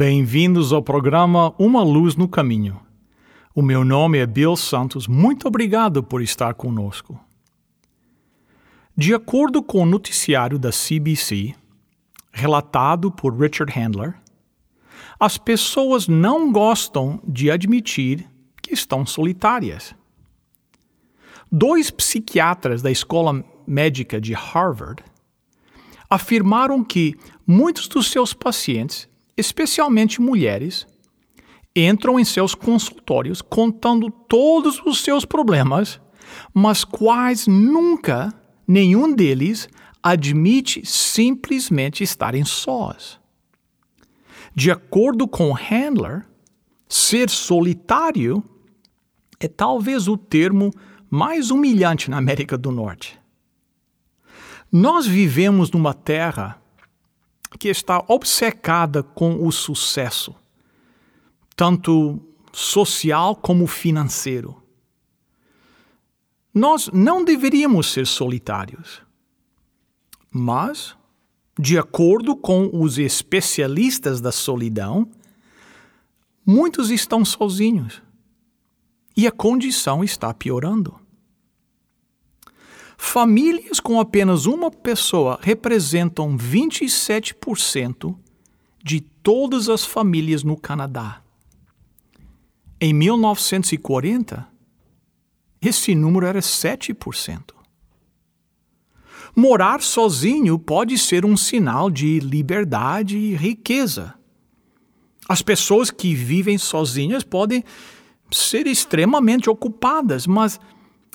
Bem-vindos ao programa Uma Luz no Caminho. O meu nome é Bill Santos. Muito obrigado por estar conosco. De acordo com o noticiário da CBC, relatado por Richard Handler, as pessoas não gostam de admitir que estão solitárias. Dois psiquiatras da Escola Médica de Harvard afirmaram que muitos dos seus pacientes especialmente mulheres, entram em seus consultórios contando todos os seus problemas, mas quase nunca nenhum deles admite simplesmente estarem sós. De acordo com Handler, ser solitário é talvez o termo mais humilhante na América do Norte. Nós vivemos numa terra que está obcecada com o sucesso, tanto social como financeiro. Nós não deveríamos ser solitários, mas, de acordo com os especialistas da solidão, muitos estão sozinhos e a condição está piorando. Famílias com apenas uma pessoa representam 27% de todas as famílias no Canadá. Em 1940, esse número era 7%. Morar sozinho pode ser um sinal de liberdade e riqueza. As pessoas que vivem sozinhas podem ser extremamente ocupadas, mas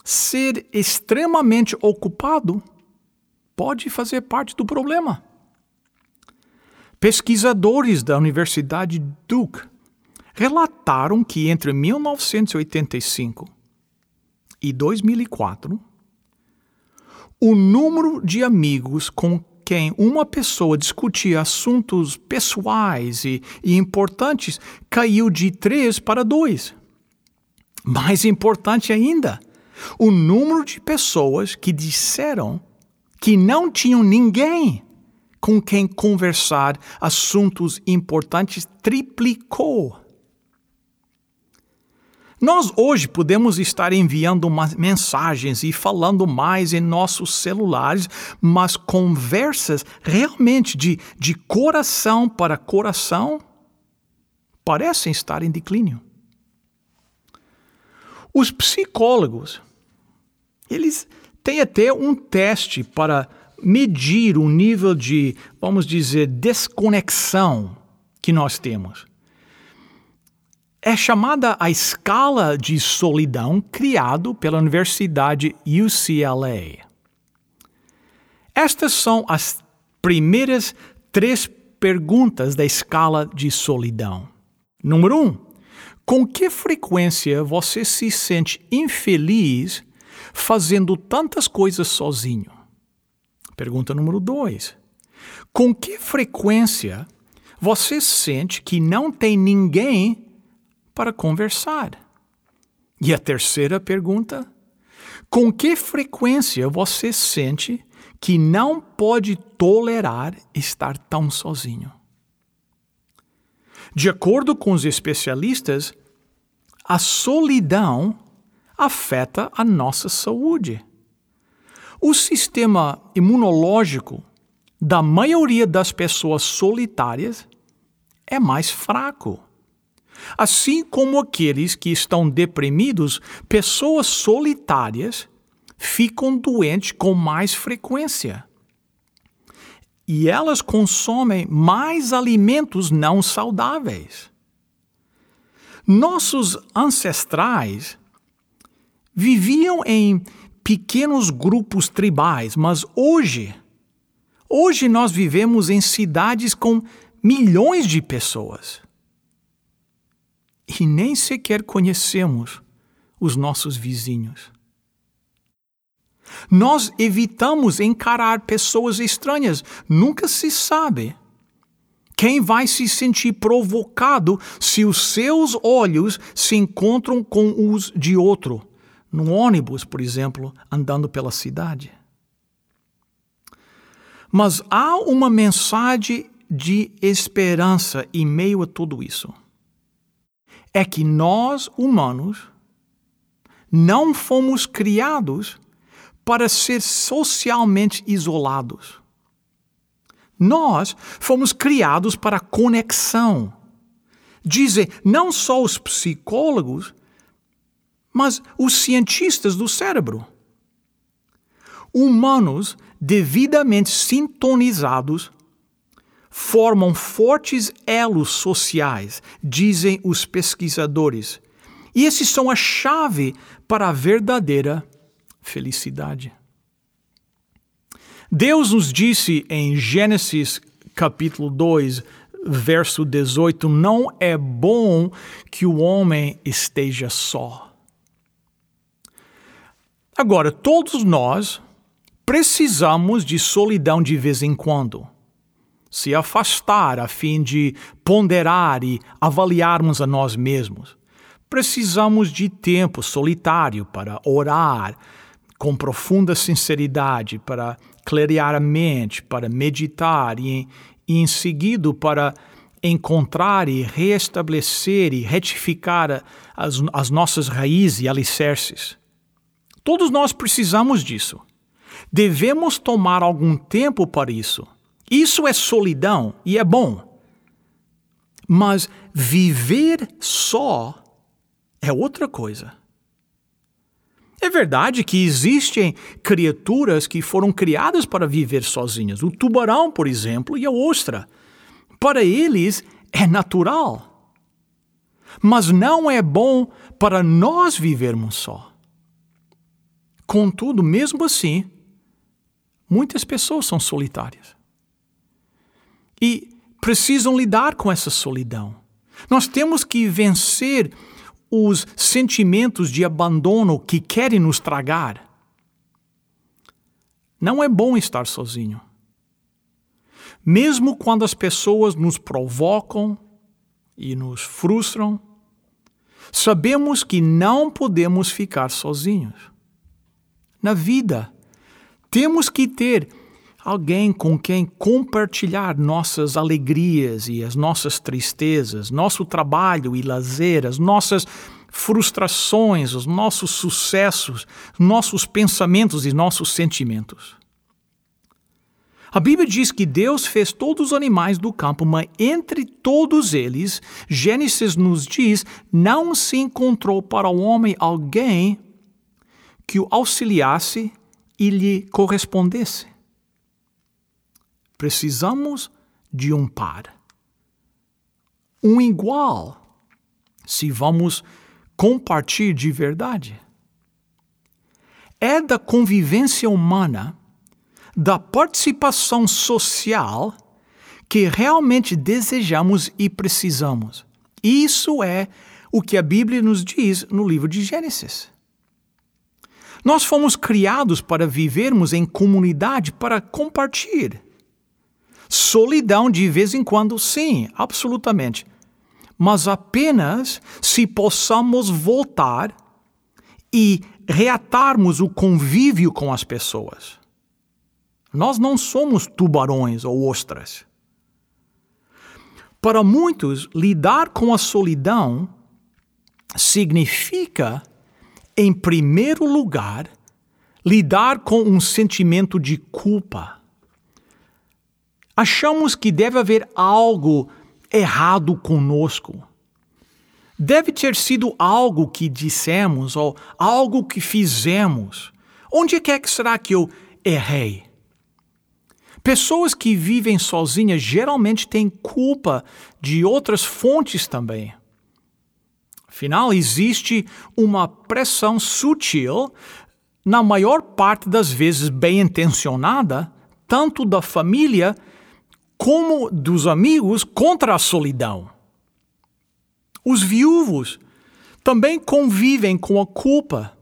ser extremamente ocupado pode fazer parte do problema. Pesquisadores da Universidade Duke relataram que entre 1985 e 2004, o número de amigos com quem uma pessoa discutia assuntos pessoais e, e importantes caiu de 3 para 2. Mais importante ainda, o número de pessoas que disseram que não tinham ninguém com quem conversar assuntos importantes triplicou. Nós hoje podemos estar enviando mensagens e falando mais em nossos celulares, mas conversas realmente de, de coração para coração parecem estar em declínio. Os psicólogos eles têm até um teste para medir o nível de, vamos dizer, desconexão que nós temos. É chamada a escala de solidão criado pela Universidade UCLA. Estas são as primeiras três perguntas da escala de solidão. Número um, com que frequência você se sente infeliz fazendo tantas coisas sozinho? Pergunta número dois. Com que frequência você sente que não tem ninguém para conversar? E a terceira pergunta: com que frequência você sente que não pode tolerar estar tão sozinho? De acordo com os especialistas, a solidão afeta a nossa saúde. O sistema imunológico da maioria das pessoas solitárias é mais fraco. Assim como aqueles que estão deprimidos, pessoas solitárias ficam doentes com mais frequência. E elas consomem mais alimentos não saudáveis. Nossos ancestrais viviam em pequenos grupos tribais, mas hoje, hoje nós vivemos em cidades com milhões de pessoas. E nem sequer conhecemos os nossos vizinhos. Nós evitamos encarar pessoas estranhas, nunca se sabe. Quem vai se sentir provocado se os seus olhos se encontram com os de outro, no ônibus, por exemplo, andando pela cidade? Mas há uma mensagem de esperança em meio a tudo isso. É que nós, humanos, não fomos criados para ser socialmente isolados. Nós fomos criados para conexão. Dizem não só os psicólogos, mas os cientistas do cérebro. Humanos devidamente sintonizados formam fortes elos sociais, dizem os pesquisadores. E esses são a chave para a verdadeira felicidade. Deus nos disse em Gênesis capítulo 2, verso 18: Não é bom que o homem esteja só. Agora, todos nós precisamos de solidão de vez em quando. Se afastar a fim de ponderar e avaliarmos a nós mesmos. Precisamos de tempo solitário para orar com profunda sinceridade, para clarear a mente, para meditar e, e em seguida para encontrar e reestabelecer e retificar as, as nossas raízes e alicerces. Todos nós precisamos disso. Devemos tomar algum tempo para isso. Isso é solidão e é bom. Mas viver só é outra coisa. Verdade que existem criaturas que foram criadas para viver sozinhas. O tubarão, por exemplo, e a ostra. Para eles é natural. Mas não é bom para nós vivermos só. Contudo, mesmo assim, muitas pessoas são solitárias. E precisam lidar com essa solidão. Nós temos que vencer os sentimentos de abandono que querem nos tragar. Não é bom estar sozinho. Mesmo quando as pessoas nos provocam e nos frustram, sabemos que não podemos ficar sozinhos. Na vida, temos que ter alguém com quem compartilhar nossas alegrias e as nossas tristezas, nosso trabalho e lazer, as nossas frustrações, os nossos sucessos, nossos pensamentos e nossos sentimentos. A Bíblia diz que Deus fez todos os animais do campo, mas entre todos eles, Gênesis nos diz, não se encontrou para o homem alguém que o auxiliasse e lhe correspondesse. Precisamos de um par. Um igual, se vamos compartilhar de verdade. É da convivência humana, da participação social, que realmente desejamos e precisamos. Isso é o que a Bíblia nos diz no livro de Gênesis. Nós fomos criados para vivermos em comunidade, para compartilhar. Solidão de vez em quando, sim, absolutamente. Mas apenas se possamos voltar e reatarmos o convívio com as pessoas. Nós não somos tubarões ou ostras. Para muitos, lidar com a solidão significa, em primeiro lugar, lidar com um sentimento de culpa achamos que deve haver algo errado conosco. Deve ter sido algo que dissemos ou algo que fizemos. Onde é que será que eu errei? Pessoas que vivem sozinhas geralmente têm culpa de outras fontes também. Afinal, existe uma pressão sutil na maior parte das vezes bem intencionada, tanto da família como dos amigos contra a solidão. Os viúvos também convivem com a culpa.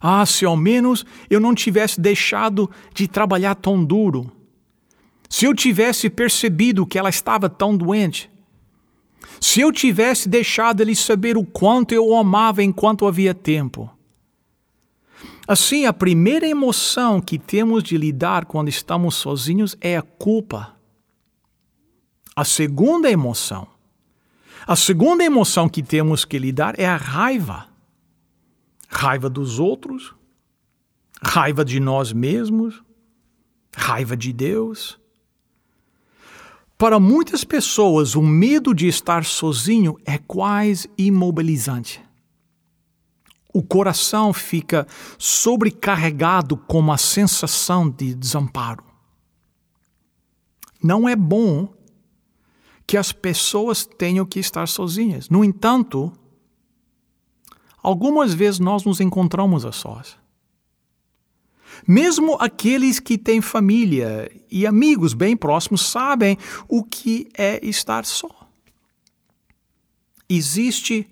Ah, se ao menos eu não tivesse deixado de trabalhar tão duro. Se eu tivesse percebido que ela estava tão doente. Se eu tivesse deixado ele saber o quanto eu o amava enquanto havia tempo. Assim, a primeira emoção que temos de lidar quando estamos sozinhos é a culpa. A segunda emoção, a segunda emoção que temos que lidar é a raiva. Raiva dos outros, raiva de nós mesmos, raiva de Deus. Para muitas pessoas, o medo de estar sozinho é quase imobilizante o coração fica sobrecarregado com uma sensação de desamparo. Não é bom que as pessoas tenham que estar sozinhas. No entanto, algumas vezes nós nos encontramos a sós. Mesmo aqueles que têm família e amigos bem próximos sabem o que é estar só. Existe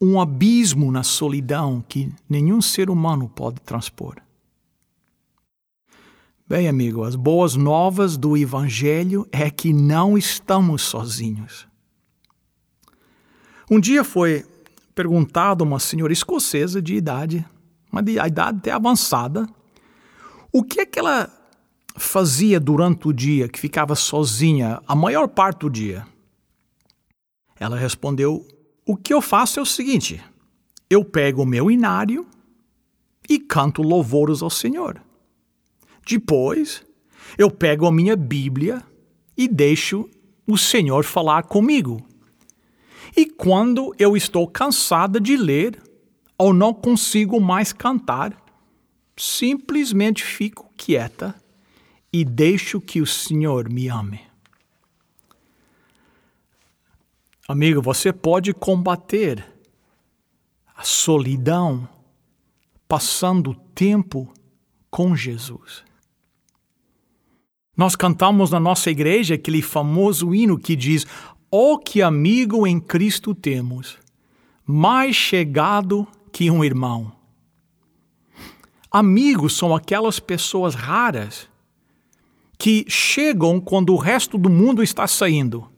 um abismo na solidão que nenhum ser humano pode transpor. Bem, amigo, as boas novas do Evangelho é que não estamos sozinhos. Um dia foi perguntado a uma senhora escocesa de idade, uma de idade até avançada, o que é que ela fazia durante o dia que ficava sozinha a maior parte do dia. Ela respondeu o que eu faço é o seguinte: eu pego o meu inário e canto louvores ao Senhor. Depois, eu pego a minha Bíblia e deixo o Senhor falar comigo. E quando eu estou cansada de ler ou não consigo mais cantar, simplesmente fico quieta e deixo que o Senhor me ame. Amigo, você pode combater a solidão passando tempo com Jesus. Nós cantamos na nossa igreja aquele famoso hino que diz: Oh, que amigo em Cristo temos, mais chegado que um irmão. Amigos são aquelas pessoas raras que chegam quando o resto do mundo está saindo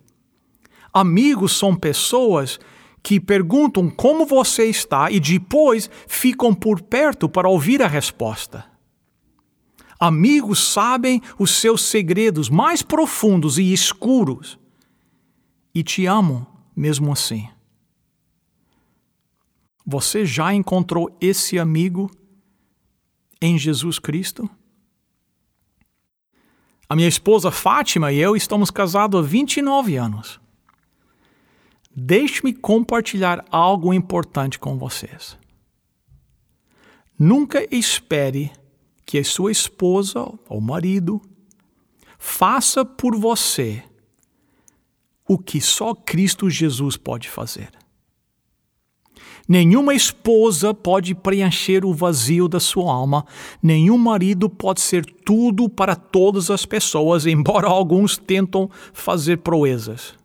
Amigos são pessoas que perguntam como você está e depois ficam por perto para ouvir a resposta. Amigos sabem os seus segredos mais profundos e escuros e te amam mesmo assim. Você já encontrou esse amigo em Jesus Cristo? A minha esposa Fátima e eu estamos casados há 29 anos. Deixe-me compartilhar algo importante com vocês. Nunca espere que a sua esposa ou marido faça por você o que só Cristo Jesus pode fazer. Nenhuma esposa pode preencher o vazio da sua alma, nenhum marido pode ser tudo para todas as pessoas, embora alguns tentam fazer proezas.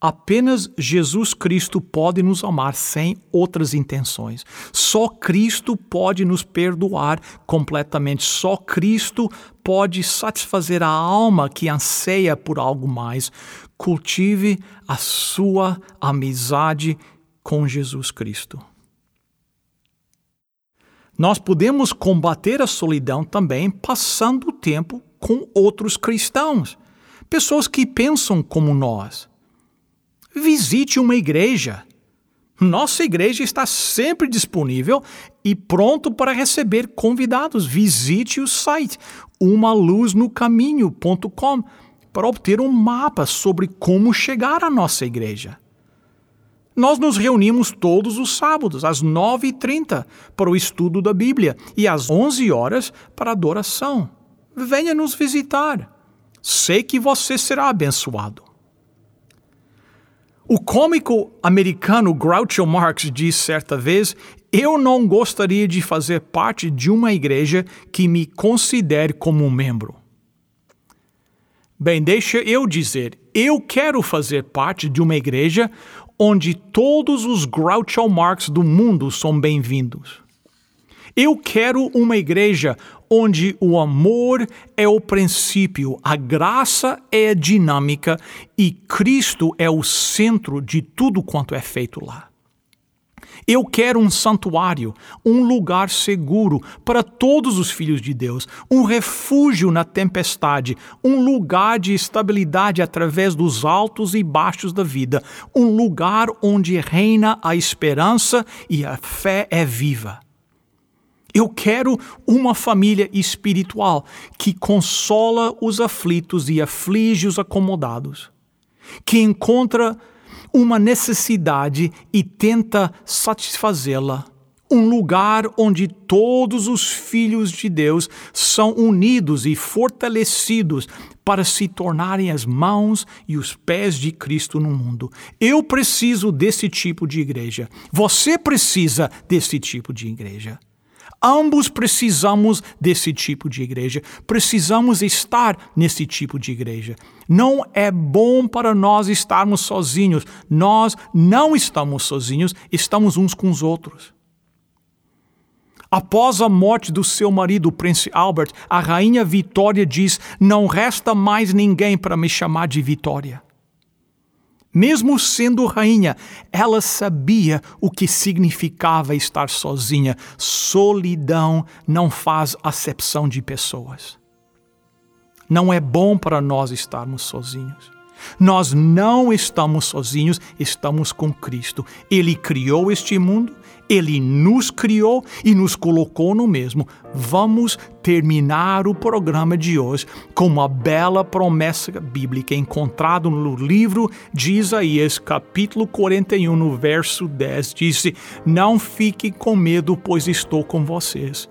Apenas Jesus Cristo pode nos amar sem outras intenções. Só Cristo pode nos perdoar completamente. Só Cristo pode satisfazer a alma que anseia por algo mais. Cultive a sua amizade com Jesus Cristo. Nós podemos combater a solidão também passando o tempo com outros cristãos, pessoas que pensam como nós visite uma igreja. Nossa igreja está sempre disponível e pronto para receber convidados. Visite o site umaluznocaminho.com para obter um mapa sobre como chegar à nossa igreja. Nós nos reunimos todos os sábados, às 9h30, para o estudo da Bíblia e às 11 horas para a adoração. Venha nos visitar. Sei que você será abençoado. O cômico americano Groucho Marx disse certa vez: Eu não gostaria de fazer parte de uma igreja que me considere como um membro. Bem, deixa eu dizer, eu quero fazer parte de uma igreja onde todos os Groucho Marx do mundo são bem-vindos. Eu quero uma igreja onde o amor é o princípio, a graça é a dinâmica e Cristo é o centro de tudo quanto é feito lá. Eu quero um santuário, um lugar seguro para todos os filhos de Deus, um refúgio na tempestade, um lugar de estabilidade através dos altos e baixos da vida, um lugar onde reina a esperança e a fé é viva. Eu quero uma família espiritual que consola os aflitos e aflige os acomodados, que encontra uma necessidade e tenta satisfazê-la. Um lugar onde todos os filhos de Deus são unidos e fortalecidos para se tornarem as mãos e os pés de Cristo no mundo. Eu preciso desse tipo de igreja. Você precisa desse tipo de igreja. Ambos precisamos desse tipo de igreja, precisamos estar nesse tipo de igreja. Não é bom para nós estarmos sozinhos. Nós não estamos sozinhos, estamos uns com os outros. Após a morte do seu marido, o príncipe Albert, a rainha Vitória diz: Não resta mais ninguém para me chamar de Vitória. Mesmo sendo rainha, ela sabia o que significava estar sozinha. Solidão não faz acepção de pessoas. Não é bom para nós estarmos sozinhos. Nós não estamos sozinhos, estamos com Cristo. Ele criou este mundo, ele nos criou e nos colocou no mesmo. Vamos terminar o programa de hoje com uma bela promessa bíblica encontrada no livro de Isaías, capítulo 41, no verso 10. Disse: Não fique com medo, pois estou com vocês.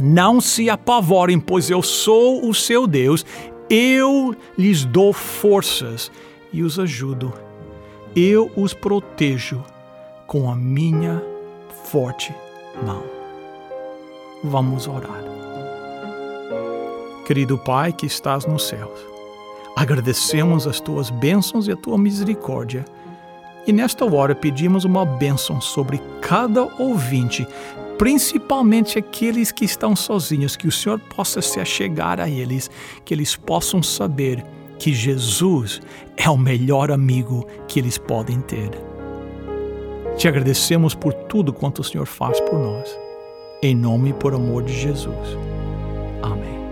Não se apavorem, pois eu sou o seu Deus. Eu lhes dou forças e os ajudo. Eu os protejo com a minha forte mão. Vamos orar. Querido Pai que estás nos céus, agradecemos as tuas bênçãos e a tua misericórdia. E nesta hora pedimos uma bênção sobre cada ouvinte, principalmente aqueles que estão sozinhos, que o Senhor possa se achegar a eles, que eles possam saber que Jesus é o melhor amigo que eles podem ter. Te agradecemos por tudo quanto o Senhor faz por nós. Em nome e por amor de Jesus. Amém.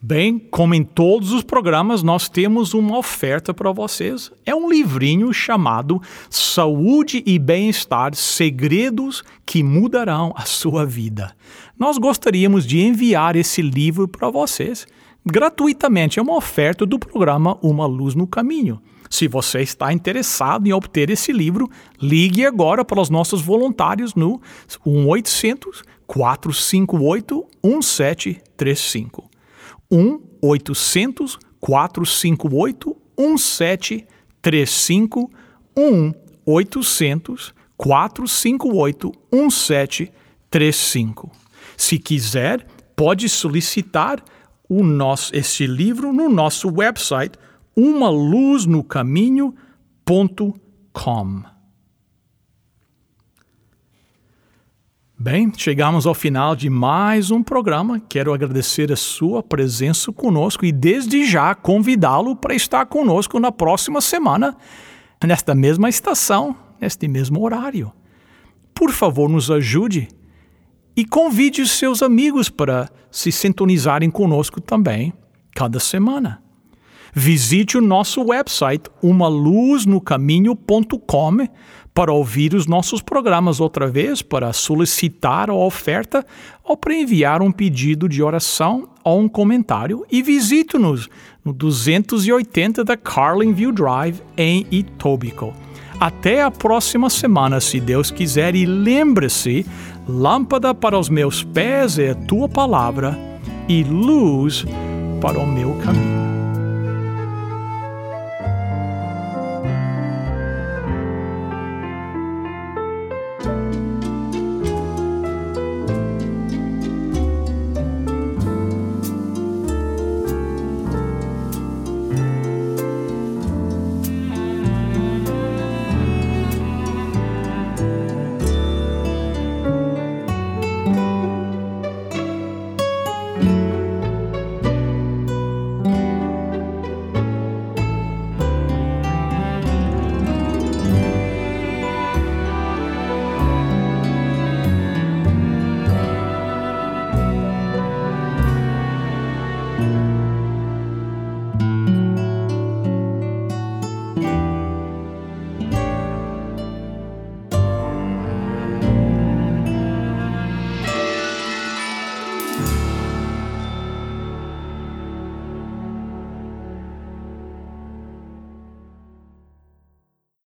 Bem, como em todos os programas, nós temos uma oferta para vocês. É um livrinho chamado Saúde e Bem-Estar Segredos que Mudarão a Sua Vida. Nós gostaríamos de enviar esse livro para vocês gratuitamente. É uma oferta do programa Uma Luz no Caminho. Se você está interessado em obter esse livro, ligue agora para os nossos voluntários no 1-800 458 1735. 1-800 458 1735. 1-800 458 1735. Se quiser, pode solicitar o nosso, esse livro no nosso website umaluznocaminho.com. Bem, chegamos ao final de mais um programa. Quero agradecer a sua presença conosco e desde já convidá-lo para estar conosco na próxima semana, nesta mesma estação, neste mesmo horário. Por favor, nos ajude e convide os seus amigos para se sintonizarem conosco também cada semana. Visite o nosso website umaluznocaminho.com para ouvir os nossos programas outra vez, para solicitar a oferta ou para enviar um pedido de oração ou um comentário e visite-nos no 280 da Carlinview Drive em Etobicoke. Até a próxima semana, se Deus quiser, e lembre-se: lâmpada para os meus pés é a tua palavra e luz para o meu caminho.